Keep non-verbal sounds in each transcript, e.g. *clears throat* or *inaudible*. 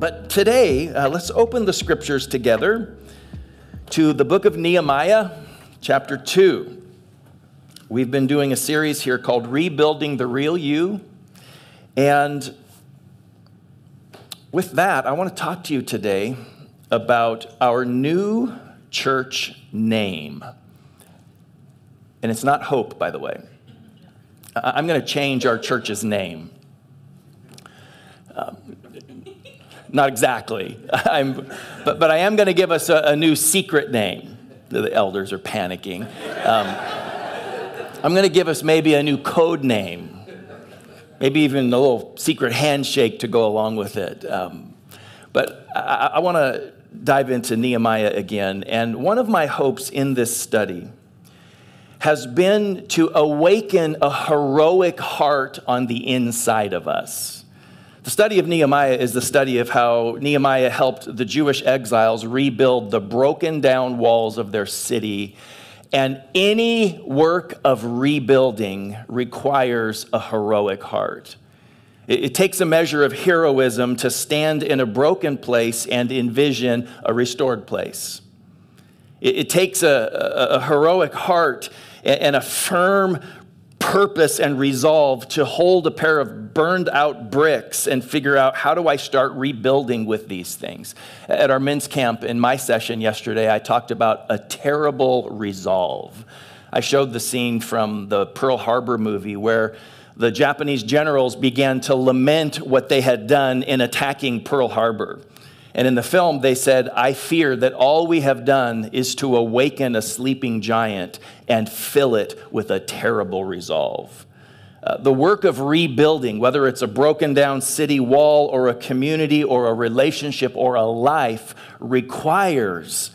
But today, uh, let's open the scriptures together to the book of Nehemiah, chapter 2. We've been doing a series here called Rebuilding the Real You. And with that, I want to talk to you today about our new church name. And it's not Hope, by the way. I'm going to change our church's name. Um, not exactly. *laughs* But, but I am going to give us a, a, new secret name. The elders are panicking. Um, I'm going to give us maybe a new code name, maybe even a little secret handshake to go along with it. Um, but I, I want to dive into Nehemiah again. And one of my hopes in this study has been to awaken a heroic heart on the inside of us. The study of Nehemiah is the study of how Nehemiah helped the Jewish exiles rebuild the broken down walls of their city. And any work of rebuilding requires a heroic heart. It, takes a measure of heroism to stand in a broken place and envision a restored place. It, takes a, a heroic heart and a firm purpose and resolve to hold a pair of burned out bricks and figure out how do I start rebuilding with these things. At our men's camp in my session yesterday, I talked about a terrible resolve. I showed the scene from the Pearl Harbor movie where the Japanese generals began to lament what they had done in attacking Pearl Harbor. And in the film, they said, I fear that all we have done is to awaken a sleeping giant and fill it with a terrible resolve. Uh, the work of rebuilding, whether it's a broken down city wall or a community or a relationship or a life, requires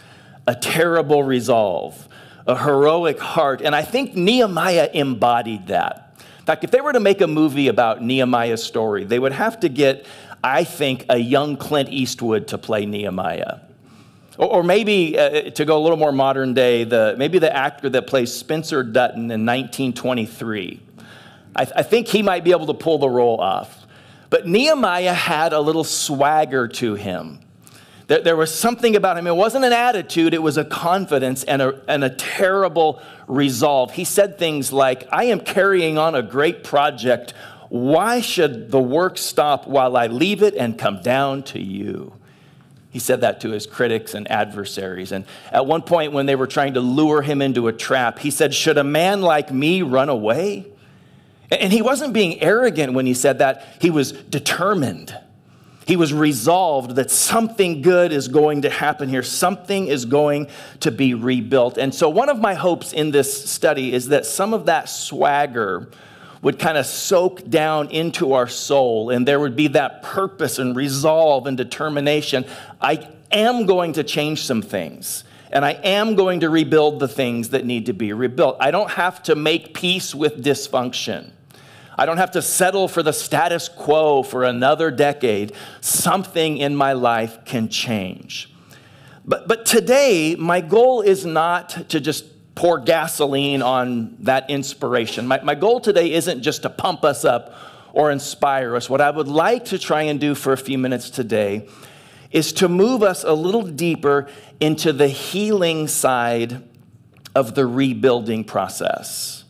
a terrible resolve, a heroic heart. And I think Nehemiah embodied that. In fact, if they were to make a movie about Nehemiah's story, they would have to get I think, a young Clint Eastwood to play Nehemiah. Or, or maybe uh, to go a little more modern day, the, maybe the actor that plays Spencer Dutton in 1923. I, th- I think he might be able to pull the role off. But Nehemiah had a little swagger to him. There, there was something about him. It wasn't an attitude, it was a confidence and a, and a terrible resolve. He said things like, I am carrying on a great project why should the work stop while I leave it and come down to you? He said that to his critics and adversaries. And at one point, when they were trying to lure him into a trap, he said, Should a man like me run away? And he wasn't being arrogant when he said that, he was determined. He was resolved that something good is going to happen here, something is going to be rebuilt. And so, one of my hopes in this study is that some of that swagger would kind of soak down into our soul, and there would be that purpose and resolve and determination. I am going to change some things, and I am going to rebuild the things that need to be rebuilt. I don't have to make peace with dysfunction. I don't have to settle for the status quo for another decade. Something in my life can change. But, but today, my goal is not to just pour gasoline on that inspiration. My, my goal today isn't just to pump us up or inspire us. What I would like to try and do for a few minutes today is to move us a little deeper into the healing side of the rebuilding process.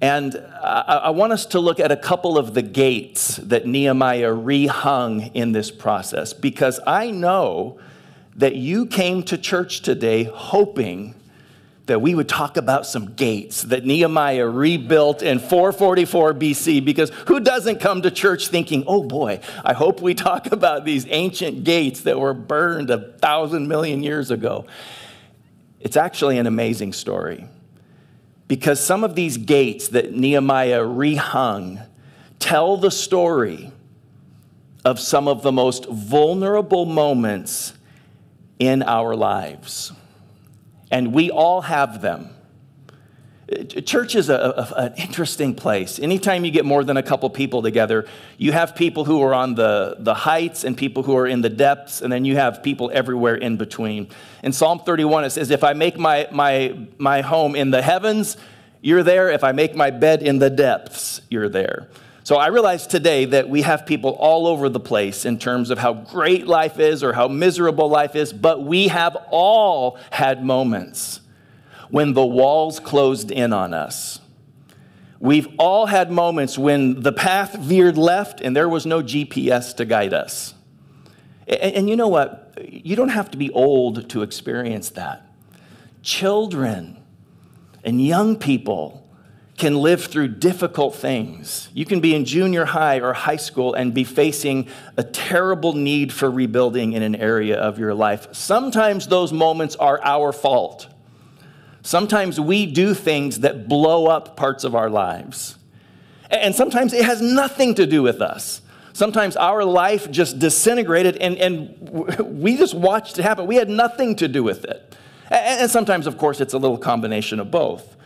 And I, I, want us to look at a couple of the gates that Nehemiah rehung in this process because I know that you came to church today hoping that we would talk about some gates that Nehemiah rebuilt in 444 BC because who doesn't come to church thinking, oh boy, I hope we talk *laughs* about these ancient gates that were burned a thousand million years ago? It's actually an amazing story because some of these gates that Nehemiah rehung tell the story of some of the most vulnerable moments in our lives and we all have them. Church is a, a, an interesting place. Anytime you get more than a couple people together, you have people who are on the, the heights and people who are in the depths, and then you have people everywhere in between. In Psalm 31, it says, If I make my, my, my home in the heavens, you're there. If I make my bed in the depths, you're there. So I realize today that we have people all over the place in terms of how great life is or how miserable life is, but we have all had moments when the walls closed in on us. We've all had moments when the path veered left and there was no GPS to guide us. And, and, you know what? You don't have to be old to experience that. Children and young people can live through difficult things. You can be in junior high or high school and be facing a terrible need for rebuilding in an area of your life. Sometimes those moments are our fault. Sometimes we do things that blow up parts of our lives. And sometimes it has nothing to do with us. Sometimes our life just disintegrated and, and *laughs* we just watched it happen. We had nothing to do with it. And sometimes, of course, it's a little combination of both.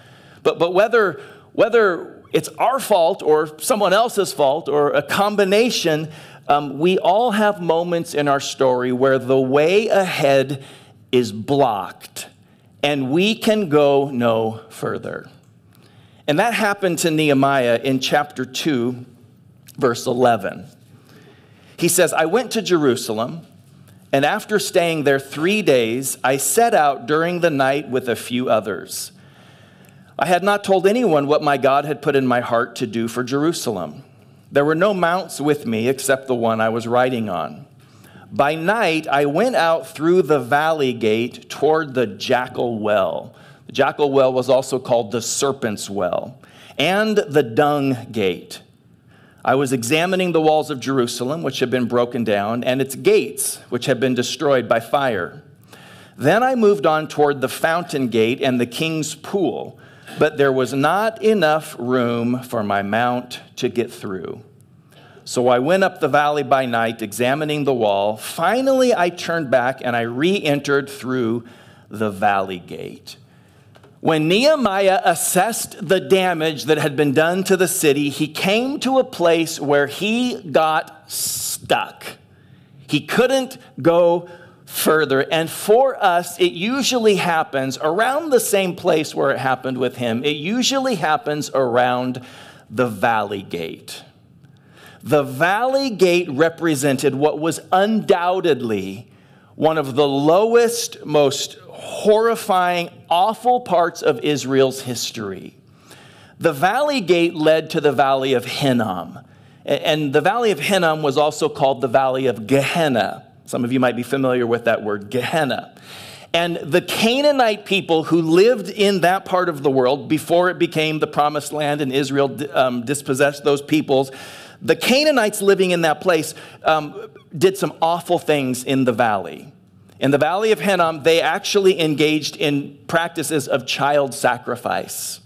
But, but whether whether it's our fault or someone else's fault or a combination, um, we all have moments in our story where the way ahead is blocked and we can go no further. And that happened to Nehemiah in chapter 2, verse 11. He says, I went to Jerusalem, and after staying there three days, I set out during the night with a few others. I had not told anyone what my God had put in my heart to do for Jerusalem. There were no mounts with me except the one I was riding on. By night, I went out through the valley gate toward the Jackal Well. The Jackal Well was also called the Serpent's Well, and the Dung Gate. I was examining the walls of Jerusalem, which had been broken down, and its gates, which had been destroyed by fire. Then I moved on toward the Fountain Gate and the King's Pool but there was not enough room for my mount to get through. So I went up the valley by night, examining the wall. Finally, I turned back and I re entered through the valley gate. When Nehemiah assessed the damage that had been done to the city, he came to a place where he got stuck. He couldn't go further. And for us, it usually happens around the same place where it happened with him. It usually happens around the valley gate. The valley gate represented what was undoubtedly one of the lowest, most horrifying, awful parts of Israel's history. The valley gate led to the valley of Hinnom. And the valley of Hinnom was also called the valley of Gehenna. Some of you might be familiar with that word, Gehenna. And the Canaanite people who lived in that part of the world before it became the promised land and Israel um, dispossessed those peoples, the Canaanites living in that place um, did some awful things in the valley. In the valley of Hinnom, they actually engaged in practices of child sacrifice.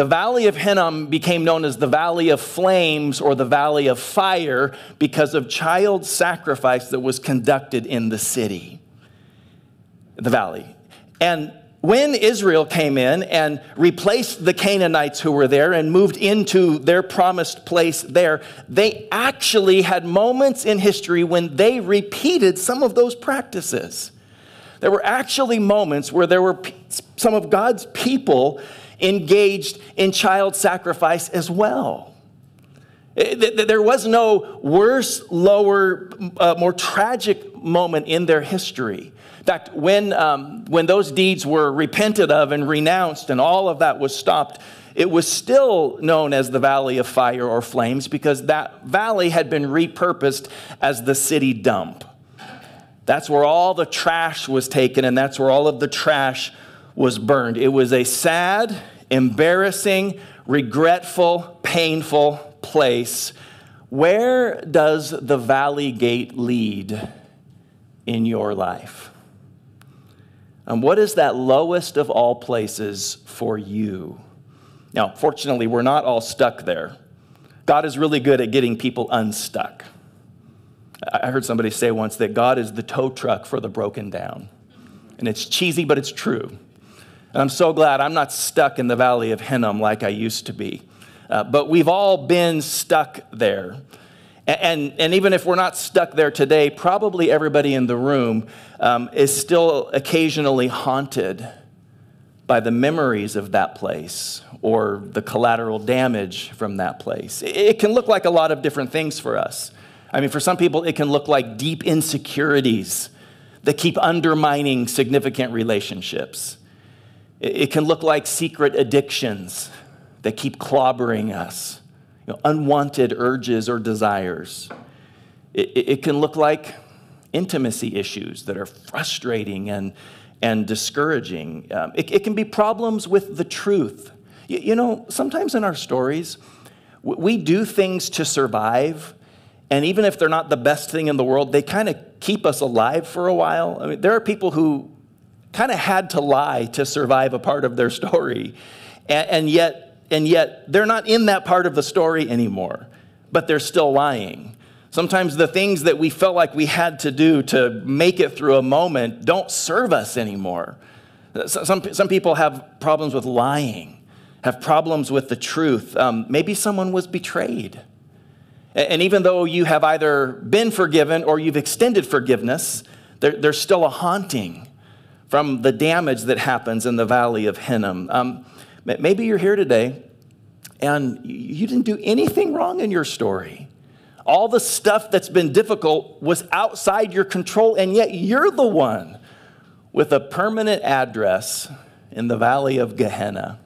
The valley of Hinnom became known as the valley of flames or the valley of fire because of child sacrifice that was conducted in the city, the valley. And when Israel came in and replaced the Canaanites who were there and moved into their promised place there, they actually had moments in history when they repeated some of those practices. There were actually moments where there were some of God's people engaged in child sacrifice as well. There was no worse, lower, uh, more tragic moment in their history. In fact, when, um, when those deeds were repented of and renounced and all of that was stopped, it was still known as the Valley of Fire or Flames because that valley had been repurposed as the city dump. That's where all the trash was taken and that's where all of the trash was burned. It was a sad, embarrassing, regretful, painful place. Where does the valley gate lead in your life? And what is that lowest of all places for you? Now, fortunately, we're not all stuck there. God is really good at getting people unstuck. I heard somebody say once that God is the tow truck for the broken down. And it's cheesy, but it's true. And I'm so glad I'm not stuck in the valley of Hinnom like I used to be. Uh, but we've all been stuck there. And, and, even if we're not stuck there today, probably everybody in the room um, is still occasionally haunted by the memories of that place or the collateral damage from that place. It can look like a lot of different things for us. I mean, for some people, it can look like deep insecurities that keep undermining significant relationships. It can look like secret addictions that keep clobbering us, you know, unwanted urges or desires. It, it, can look like intimacy issues that are frustrating and, and discouraging. Um, it, it, can be problems with the truth. You, you know, sometimes in our stories, we do things to survive, and even if they're not the best thing in the world, they kind of keep us alive for a while. I mean, there are people who kind of had to lie to survive a part of their story. And, and, yet, and yet, they're not in that part of the story anymore, but they're still lying. Sometimes the things that we felt like we had to do to make it through a moment don't serve us anymore. Some, some people have problems with lying, have problems with the truth. Um, maybe someone was betrayed. And even though you have either been forgiven or you've extended forgiveness, there, there's still a haunting from the damage that happens in the valley of Hinnom. Um, maybe you're here today and you didn't do anything wrong in your story. All the stuff that's been difficult was outside your control, and yet you're the one with a permanent address in the valley of Gehenna.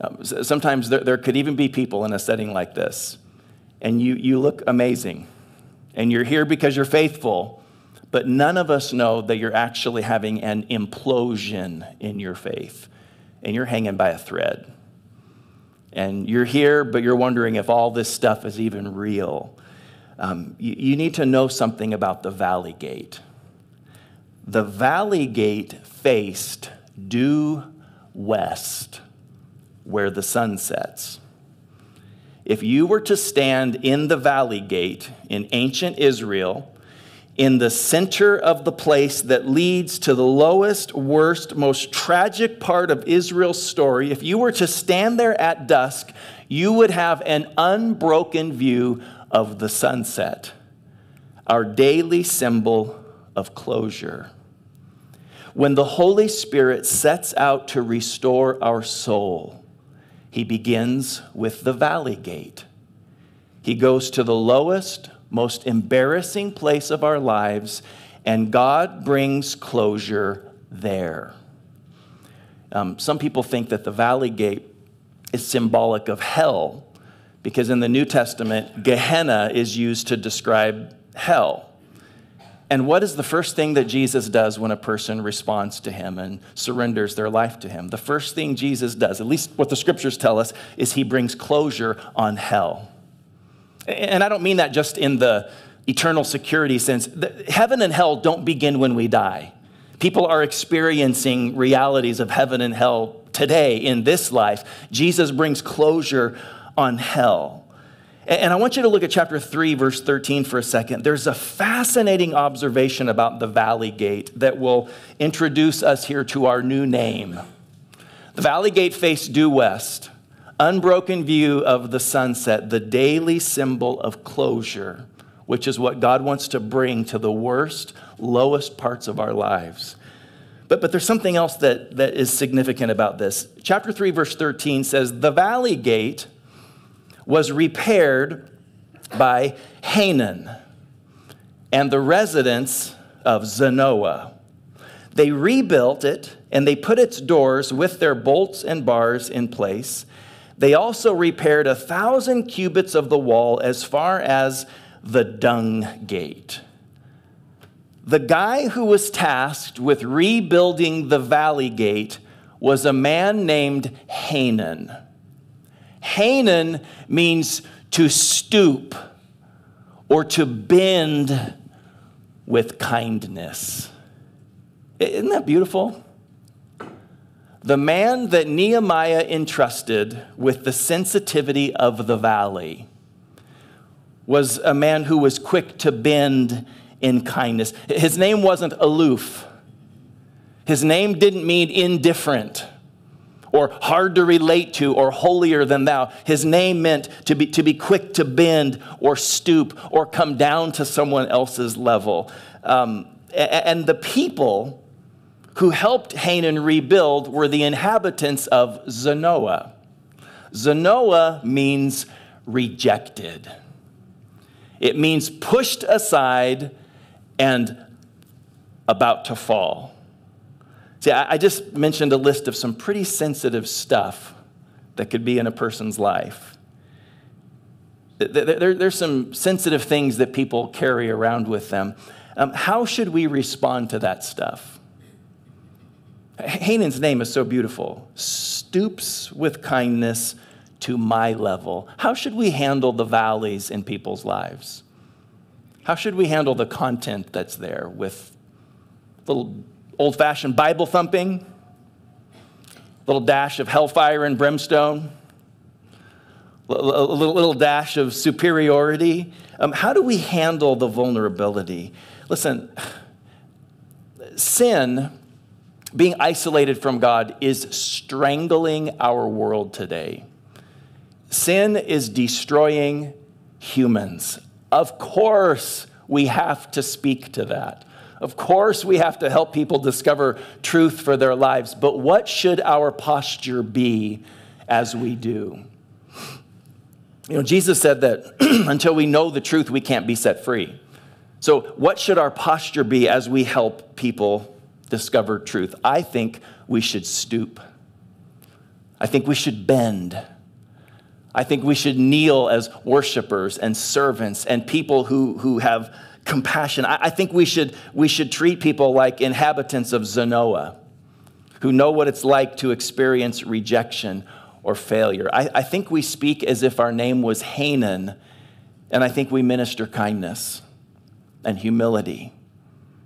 Um, sometimes there, there could even be people in a setting like this, and you, you look amazing, and you're here because you're faithful, but none of us know that you're actually having an implosion in your faith and you're hanging by a thread. And you're here, but you're wondering if all this stuff is even real. Um, you, you need to know something about the Valley Gate. The Valley Gate faced due west, where the sun sets. If you were to stand in the Valley Gate in ancient Israel, in the center of the place that leads to the lowest, worst, most tragic part of Israel's story, if you were to stand there at dusk, you would have an unbroken view of the sunset, our daily symbol of closure. When the Holy Spirit sets out to restore our soul, he begins with the valley gate. He goes to the lowest, most embarrassing place of our lives, and God brings closure there. Um, some people think that the valley gate is symbolic of hell because in the New Testament, Gehenna is used to describe hell. And what is the first thing that Jesus does when a person responds to him and surrenders their life to him? The first thing Jesus does, at least what the scriptures tell us, is he brings closure on hell. And I don't mean that just in the eternal security sense. Heaven and hell don't begin when we die. People are experiencing realities of heaven and hell today in this life. Jesus brings closure on hell. And I want you to look at chapter 3, verse 13 for a second. There's a fascinating observation about the valley gate that will introduce us here to our new name. The valley gate faced due west unbroken view of the sunset, the daily symbol of closure, which is what God wants to bring to the worst, lowest parts of our lives. But, but there's something else that, that is significant about this. Chapter 3, verse 13 says, The valley gate was repaired by Hanan and the residents of Zanoah. They rebuilt it and they put its doors with their bolts and bars in place they also repaired a thousand cubits of the wall as far as the dung gate. The guy who was tasked with rebuilding the valley gate was a man named Hanan. Hanan means to stoop or to bend with kindness. Isn't that beautiful? The man that Nehemiah entrusted with the sensitivity of the valley was a man who was quick to bend in kindness. His name wasn't aloof, his name didn't mean indifferent or hard to relate to or holier than thou. His name meant to be, to be quick to bend or stoop or come down to someone else's level. Um, and the people who helped Hanan rebuild were the inhabitants of Zanoah. Zanoah means rejected, it means pushed aside and about to fall. See, I just mentioned a list of some pretty sensitive stuff that could be in a person's life. There's some sensitive things that people carry around with them. Um, how should we respond to that stuff? Hanan's name is so beautiful. Stoops with kindness to my level. How should we handle the valleys in people's lives? How should we handle the content that's there with a little old fashioned Bible thumping, a little dash of hellfire and brimstone, a little, little dash of superiority? Um, how do we handle the vulnerability? Listen, *sighs* sin being isolated from God is strangling our world today. Sin is destroying humans. Of course, we have to speak to that. Of course, we have to help people discover truth for their lives. But what should our posture be as we do? You know, Jesus said that *clears throat* until we know the truth, we can't be set free. So, what should our posture be as we help people discover truth. I think we should stoop. I think we should bend. I think we should kneel as worshipers and servants and people who, who have compassion. I, I think we should, we should treat people like inhabitants of Zanoah who know what it's like to experience rejection or failure. I, I think we speak as if our name was Hanan, and I think we minister kindness and humility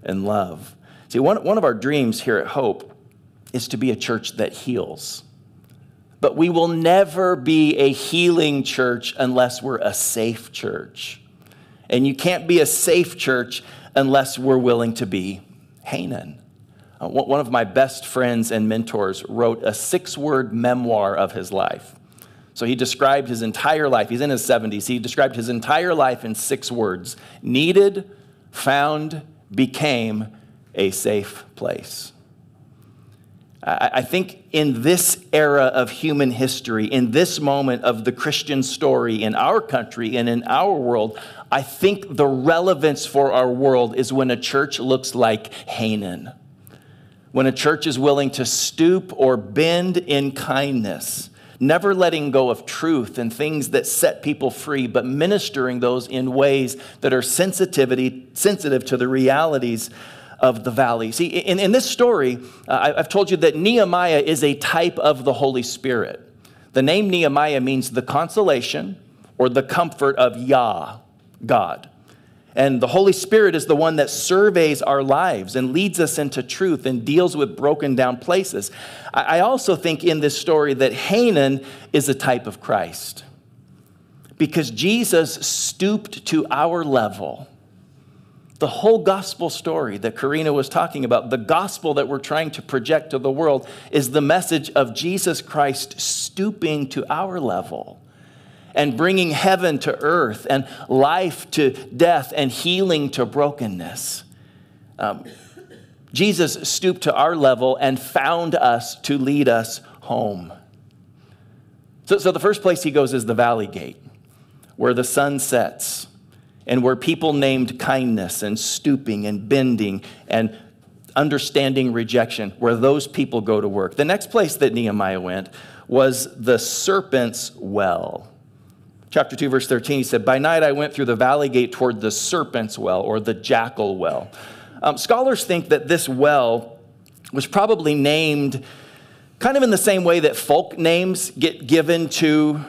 and love. See, one, one of our dreams here at Hope is to be a church that heals. But we will never be a healing church unless we're a safe church. And you can't be a safe church unless we're willing to be Hanan. Uh, one of my best friends and mentors wrote a six word memoir of his life. So he described his entire life. He's in his 70s. He described his entire life in six words needed, found, became, a safe place. I think in this era of human history, in this moment of the Christian story in our country and in our world, I think the relevance for our world is when a church looks like Hanan. When a church is willing to stoop or bend in kindness, never letting go of truth and things that set people free, but ministering those in ways that are sensitivity, sensitive to the realities of the valley. See, in, in this story, uh, I've told you that Nehemiah is a type of the Holy Spirit. The name Nehemiah means the consolation or the comfort of Yah, God. And the Holy Spirit is the one that surveys our lives and leads us into truth and deals with broken down places. I also think in this story that Hanan is a type of Christ because Jesus stooped to our level the whole gospel story that Karina was talking about, the gospel that we're trying to project to the world, is the message of Jesus Christ stooping to our level and bringing heaven to earth and life to death and healing to brokenness. Um, Jesus stooped to our level and found us to lead us home. So, so the first place he goes is the valley gate, where the sun sets and where people named kindness and stooping and bending and understanding rejection, where those people go to work. The next place that Nehemiah went was the serpent's well. Chapter 2, verse 13, he said, By night I went through the valley gate toward the serpent's well or the jackal well. Um, scholars think that this well was probably named kind of in the same way that folk names get given to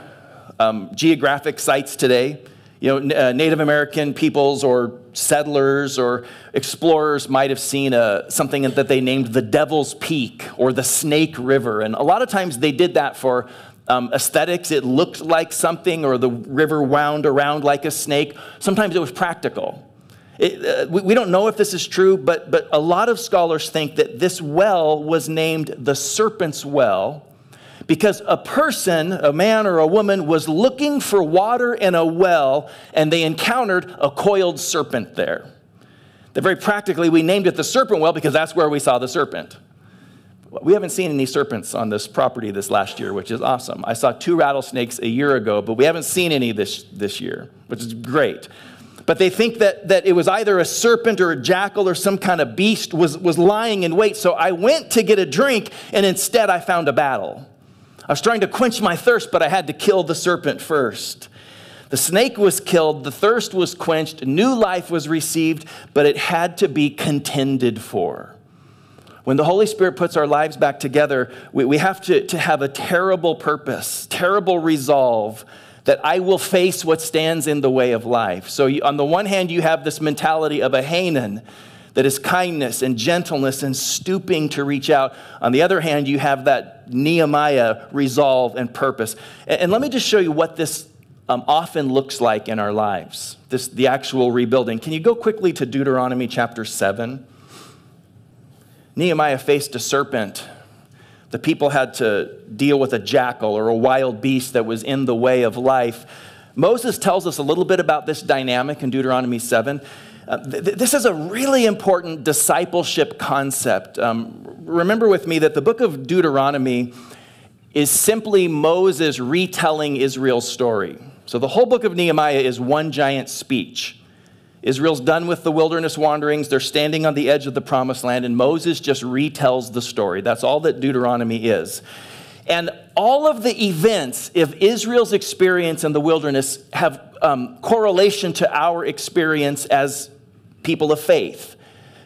um, geographic sites today you know, uh, Native American peoples or settlers or explorers might have seen a, uh, something that they named the Devil's Peak or the Snake River. And a lot of times they did that for um, aesthetics. It looked like something, or the river wound around like a snake. Sometimes it was practical. It, uh, we, we don't know if this is true, but, but a lot of scholars think that this well was named the Serpent's Well because a person, a man or a woman, was looking for water in a well and they encountered a coiled serpent there. That very practically, we named it the serpent well because that's where we saw the serpent. We haven't seen any serpents on this property this last year, which is awesome. I saw two rattlesnakes a year ago, but we haven't seen any this, this year, which is great. But they think that, that it was either a serpent or a jackal or some kind of beast was, was lying in wait. So I went to get a drink, and instead I found a battle. I was trying to quench my thirst, but I had to kill the serpent first. The snake was killed, the thirst was quenched, new life was received, but it had to be contended for. When the Holy Spirit puts our lives back together, we, we have to, to have a terrible purpose, terrible resolve that I will face what stands in the way of life. So, you, on the one hand, you have this mentality of a Hanan that is kindness and gentleness and stooping to reach out. On the other hand, you have that Nehemiah resolve and purpose. And, and let me just show you what this um, often looks like in our lives, this, the actual rebuilding. Can you go quickly to Deuteronomy chapter 7? Nehemiah faced a serpent the people had to deal with a jackal or a wild beast that was in the way of life. Moses tells us a little bit about this dynamic in Deuteronomy 7. Uh, th- this is a really important discipleship concept. Um, remember with me that the book of Deuteronomy is simply Moses retelling Israel's story. So the whole book of Nehemiah is one giant speech. Israel's done with the wilderness wanderings. They're standing on the edge of the promised land, and Moses just retells the story. That's all that Deuteronomy is. And all of the events of Israel's experience in the wilderness have um, correlation to our experience as people of faith.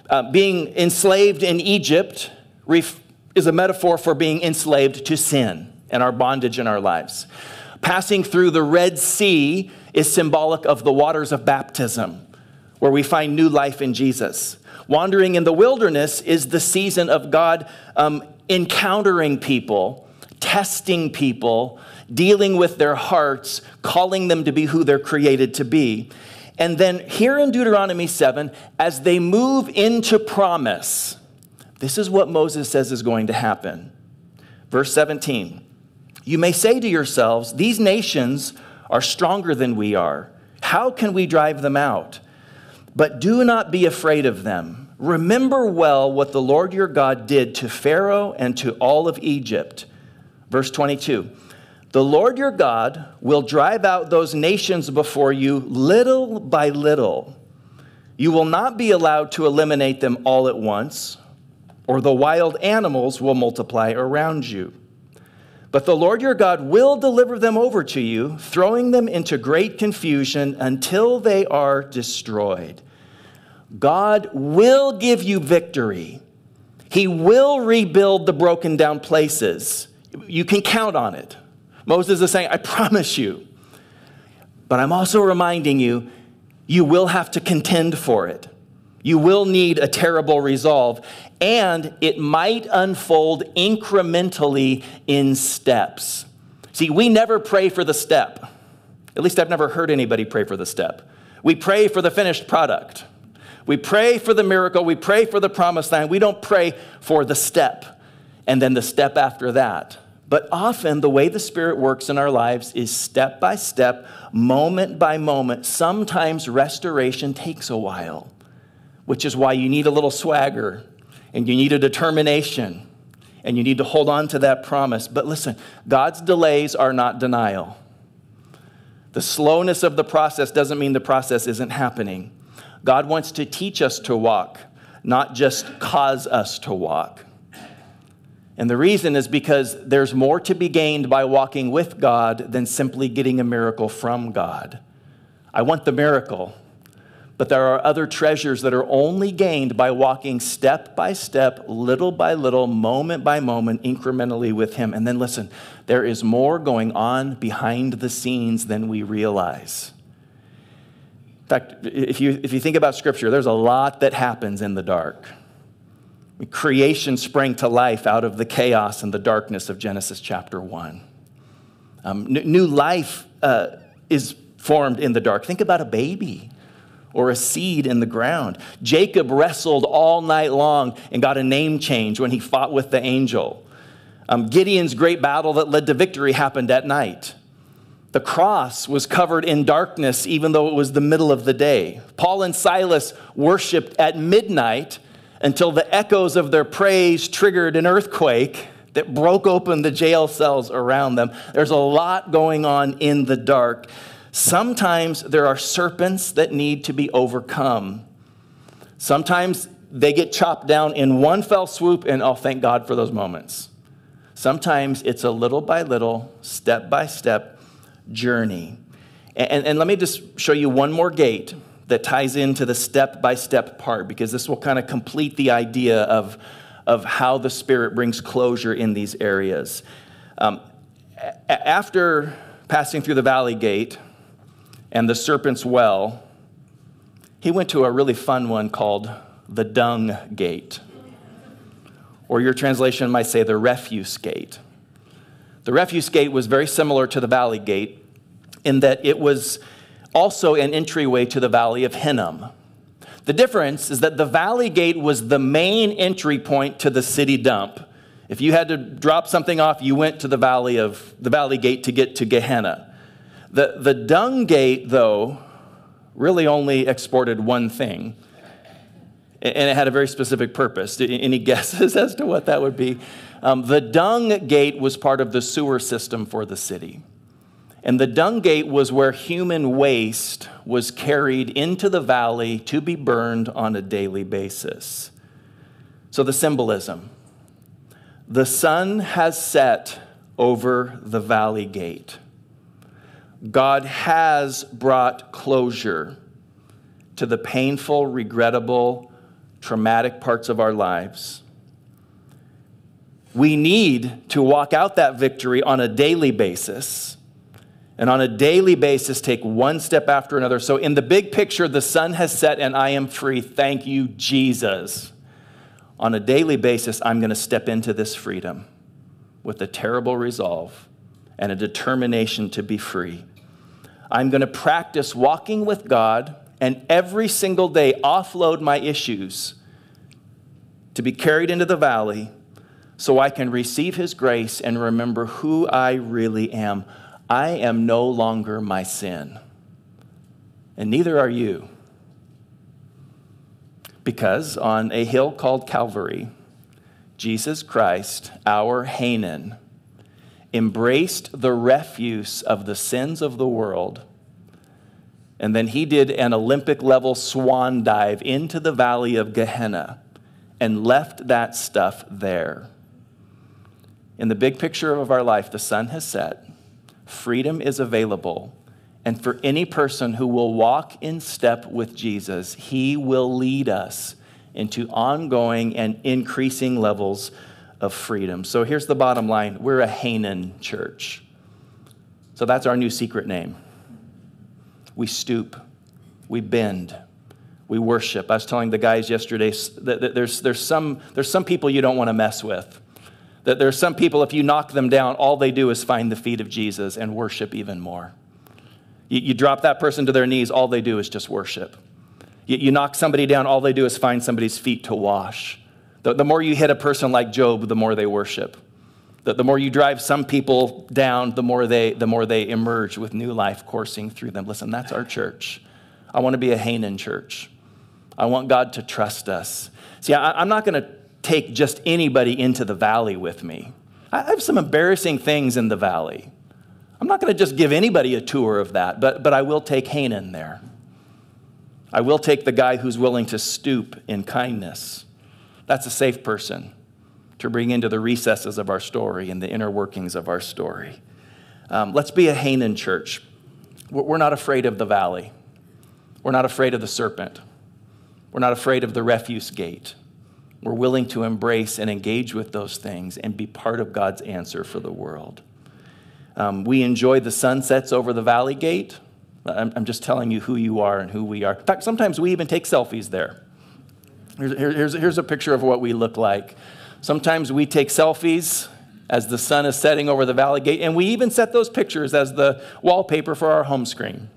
Uh, being enslaved in Egypt is a metaphor for being enslaved to sin and our bondage in our lives. Passing through the Red Sea is symbolic of the waters of baptism where we find new life in Jesus. Wandering in the wilderness is the season of God um, encountering people, testing people, dealing with their hearts, calling them to be who they're created to be. And then here in Deuteronomy 7, as they move into promise, this is what Moses says is going to happen. Verse 17 You may say to yourselves, These nations are stronger than we are. How can we drive them out? But do not be afraid of them. Remember well what the Lord your God did to Pharaoh and to all of Egypt. Verse 22 The Lord your God will drive out those nations before you little by little. You will not be allowed to eliminate them all at once, or the wild animals will multiply around you. But the Lord your God will deliver them over to you, throwing them into great confusion until they are destroyed. God will give you victory. He will rebuild the broken down places. You can count on it. Moses is saying, I promise you. But I'm also reminding you, you will have to contend for it. You will need a terrible resolve, and it might unfold incrementally in steps. See, we never pray for the step. At least I've never heard anybody pray for the step. We pray for the finished product. We pray for the miracle, we pray for the promised land. We don't pray for the step and then the step after that. But often, the way the Spirit works in our lives is step by step, moment by moment. Sometimes restoration takes a while which is why you need a little swagger and you need a determination and you need to hold on to that promise. But listen, God's delays are not denial. The slowness of the process doesn't mean the process isn't happening. God wants to teach us to walk, not just cause us to walk. And the reason is because there's more to be gained by walking with God than simply getting a miracle from God. I want the miracle. But there are other treasures that are only gained by walking step by step, little by little, moment by moment, incrementally with Him. And then listen, there is more going on behind the scenes than we realize. In fact, if you, if you think about Scripture, there's a lot that happens in the dark. Creation sprang to life out of the chaos and the darkness of Genesis chapter 1. Um, new life uh, is formed in the dark. Think about a baby or a seed in the ground. Jacob wrestled all night long and got a name change when he fought with the angel. Um, Gideon's great battle that led to victory happened at night. The cross was covered in darkness even though it was the middle of the day. Paul and Silas worshiped at midnight until the echoes of their praise triggered an earthquake that broke open the jail cells around them. There's a lot going on in the dark. Sometimes there are serpents that need to be overcome. Sometimes they get chopped down in one fell swoop, and oh, thank God for those moments. Sometimes it's a little by little, step by step journey. And, and, let me just show you one more gate that ties into the step by step part, because this will kind of complete the idea of of how the Spirit brings closure in these areas. Um, after passing through the valley gate and the serpent's well, he went to a really fun one called the dung gate. Or your translation might say the refuse gate. The refuse gate was very similar to the valley gate in that it was also an entryway to the valley of Hinnom. The difference is that the valley gate was the main entry point to the city dump. If you had to drop something off, you went to the valley of the valley gate to get to Gehenna. The, the dung gate, though, really only exported one thing, and it had a very specific purpose. Any guesses *laughs* as to what that would be? Um, the dung gate was part of the sewer system for the city. And the dung gate was where human waste was carried into the valley to be burned on a daily basis. So, the symbolism the sun has set over the valley gate. God has brought closure to the painful, regrettable, traumatic parts of our lives. We need to walk out that victory on a daily basis and on a daily basis take one step after another. So, in the big picture, the sun has set and I am free. Thank you, Jesus. On a daily basis, I'm going to step into this freedom with a terrible resolve and a determination to be free. I'm going to practice walking with God and every single day offload my issues to be carried into the valley so I can receive His grace and remember who I really am. I am no longer my sin, and neither are you. Because on a hill called Calvary, Jesus Christ, our Hanan, embraced the refuse of the sins of the world. And then he did an Olympic level swan dive into the valley of Gehenna and left that stuff there. In the big picture of our life, the sun has set freedom is available. And for any person who will walk in step with Jesus, he will lead us into ongoing and increasing levels of freedom. So here's the bottom line we're a Hanan church. So that's our new secret name. We stoop, we bend, we worship. I was telling the guys yesterday that there's, there's, some, there's some people you don't want to mess with. That there are some people, if you knock them down, all they do is find the feet of Jesus and worship even more. You, you drop that person to their knees, all they do is just worship. You, you knock somebody down, all they do is find somebody's feet to wash. The, the more you hit a person like Job, the more they worship. The, the more you drive some people down, the more, they, the more they emerge with new life coursing through them. Listen, that's our church. I want to be a Hanan church. I want God to trust us. See, I, I'm not going to take just anybody into the valley with me. I have some embarrassing things in the valley. I'm not going to just give anybody a tour of that, but, but I will take Hanan there. I will take the guy who's willing to stoop in kindness. That's a safe person to bring into the recesses of our story and the inner workings of our story. Um, let's be a Hanan church. We're not afraid of the valley. We're not afraid of the serpent. We're not afraid of the refuse gate we're willing to embrace and engage with those things and be part of God's answer for the world. Um, we enjoy the sunsets over the valley gate. I'm, I'm, just telling you who you are and who we are. In fact, sometimes we even take selfies there. Here's, here's, here's a picture of what we look like. Sometimes we take selfies as the sun is setting over the valley gate, and we even set those pictures as the wallpaper for our home screen.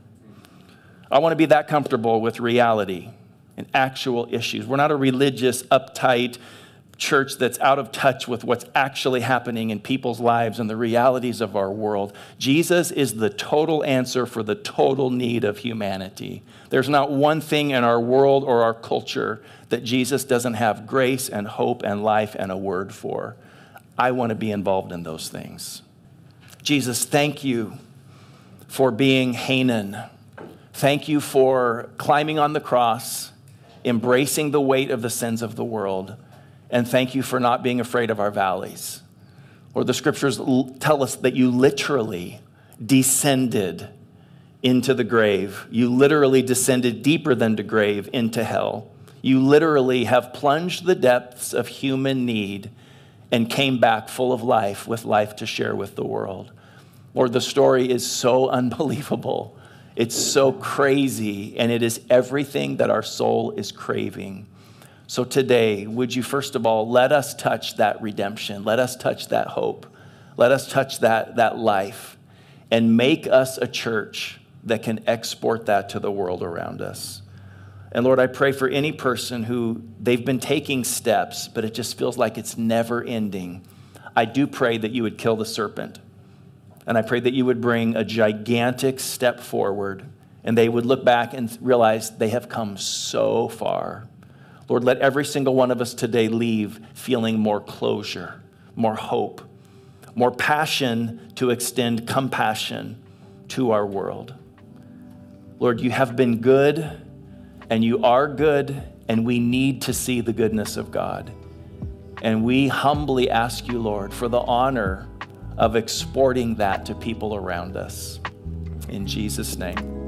I want to be that comfortable with reality and actual issues. We're not a religious, uptight, church that's out of touch with what's actually happening in people's lives and the realities of our world. Jesus is the total answer for the total need of humanity. There's not one thing in our world or our culture that Jesus doesn't have grace and hope and life and a word for. I want to be involved in those things. Jesus, thank you for being Hanan. Thank you for climbing on the cross, embracing the weight of the sins of the world and thank you for not being afraid of our valleys. Or the scriptures tell us that you literally descended into the grave. You literally descended deeper than the grave into hell. You literally have plunged the depths of human need and came back full of life with life to share with the world. Lord, the story is so *laughs* unbelievable. It's so crazy, and it is everything that our soul is craving. So today, would you first of all let us touch that redemption? Let us touch that hope. Let us touch that, that life and make us a church that can export that to the world around us. And Lord, I pray for any person who they've been taking steps, but it just feels like it's never ending. I do pray that you would kill the serpent. And I pray that you would bring a gigantic step forward and they would look back and realize they have come so far. Lord, let every single one of us today leave feeling more closure, more hope, more passion to extend compassion to our world. Lord, you have been good and you are good, and we need to see the goodness of God. And we humbly ask you, Lord, for the honor of exporting that to people around us. In Jesus' name.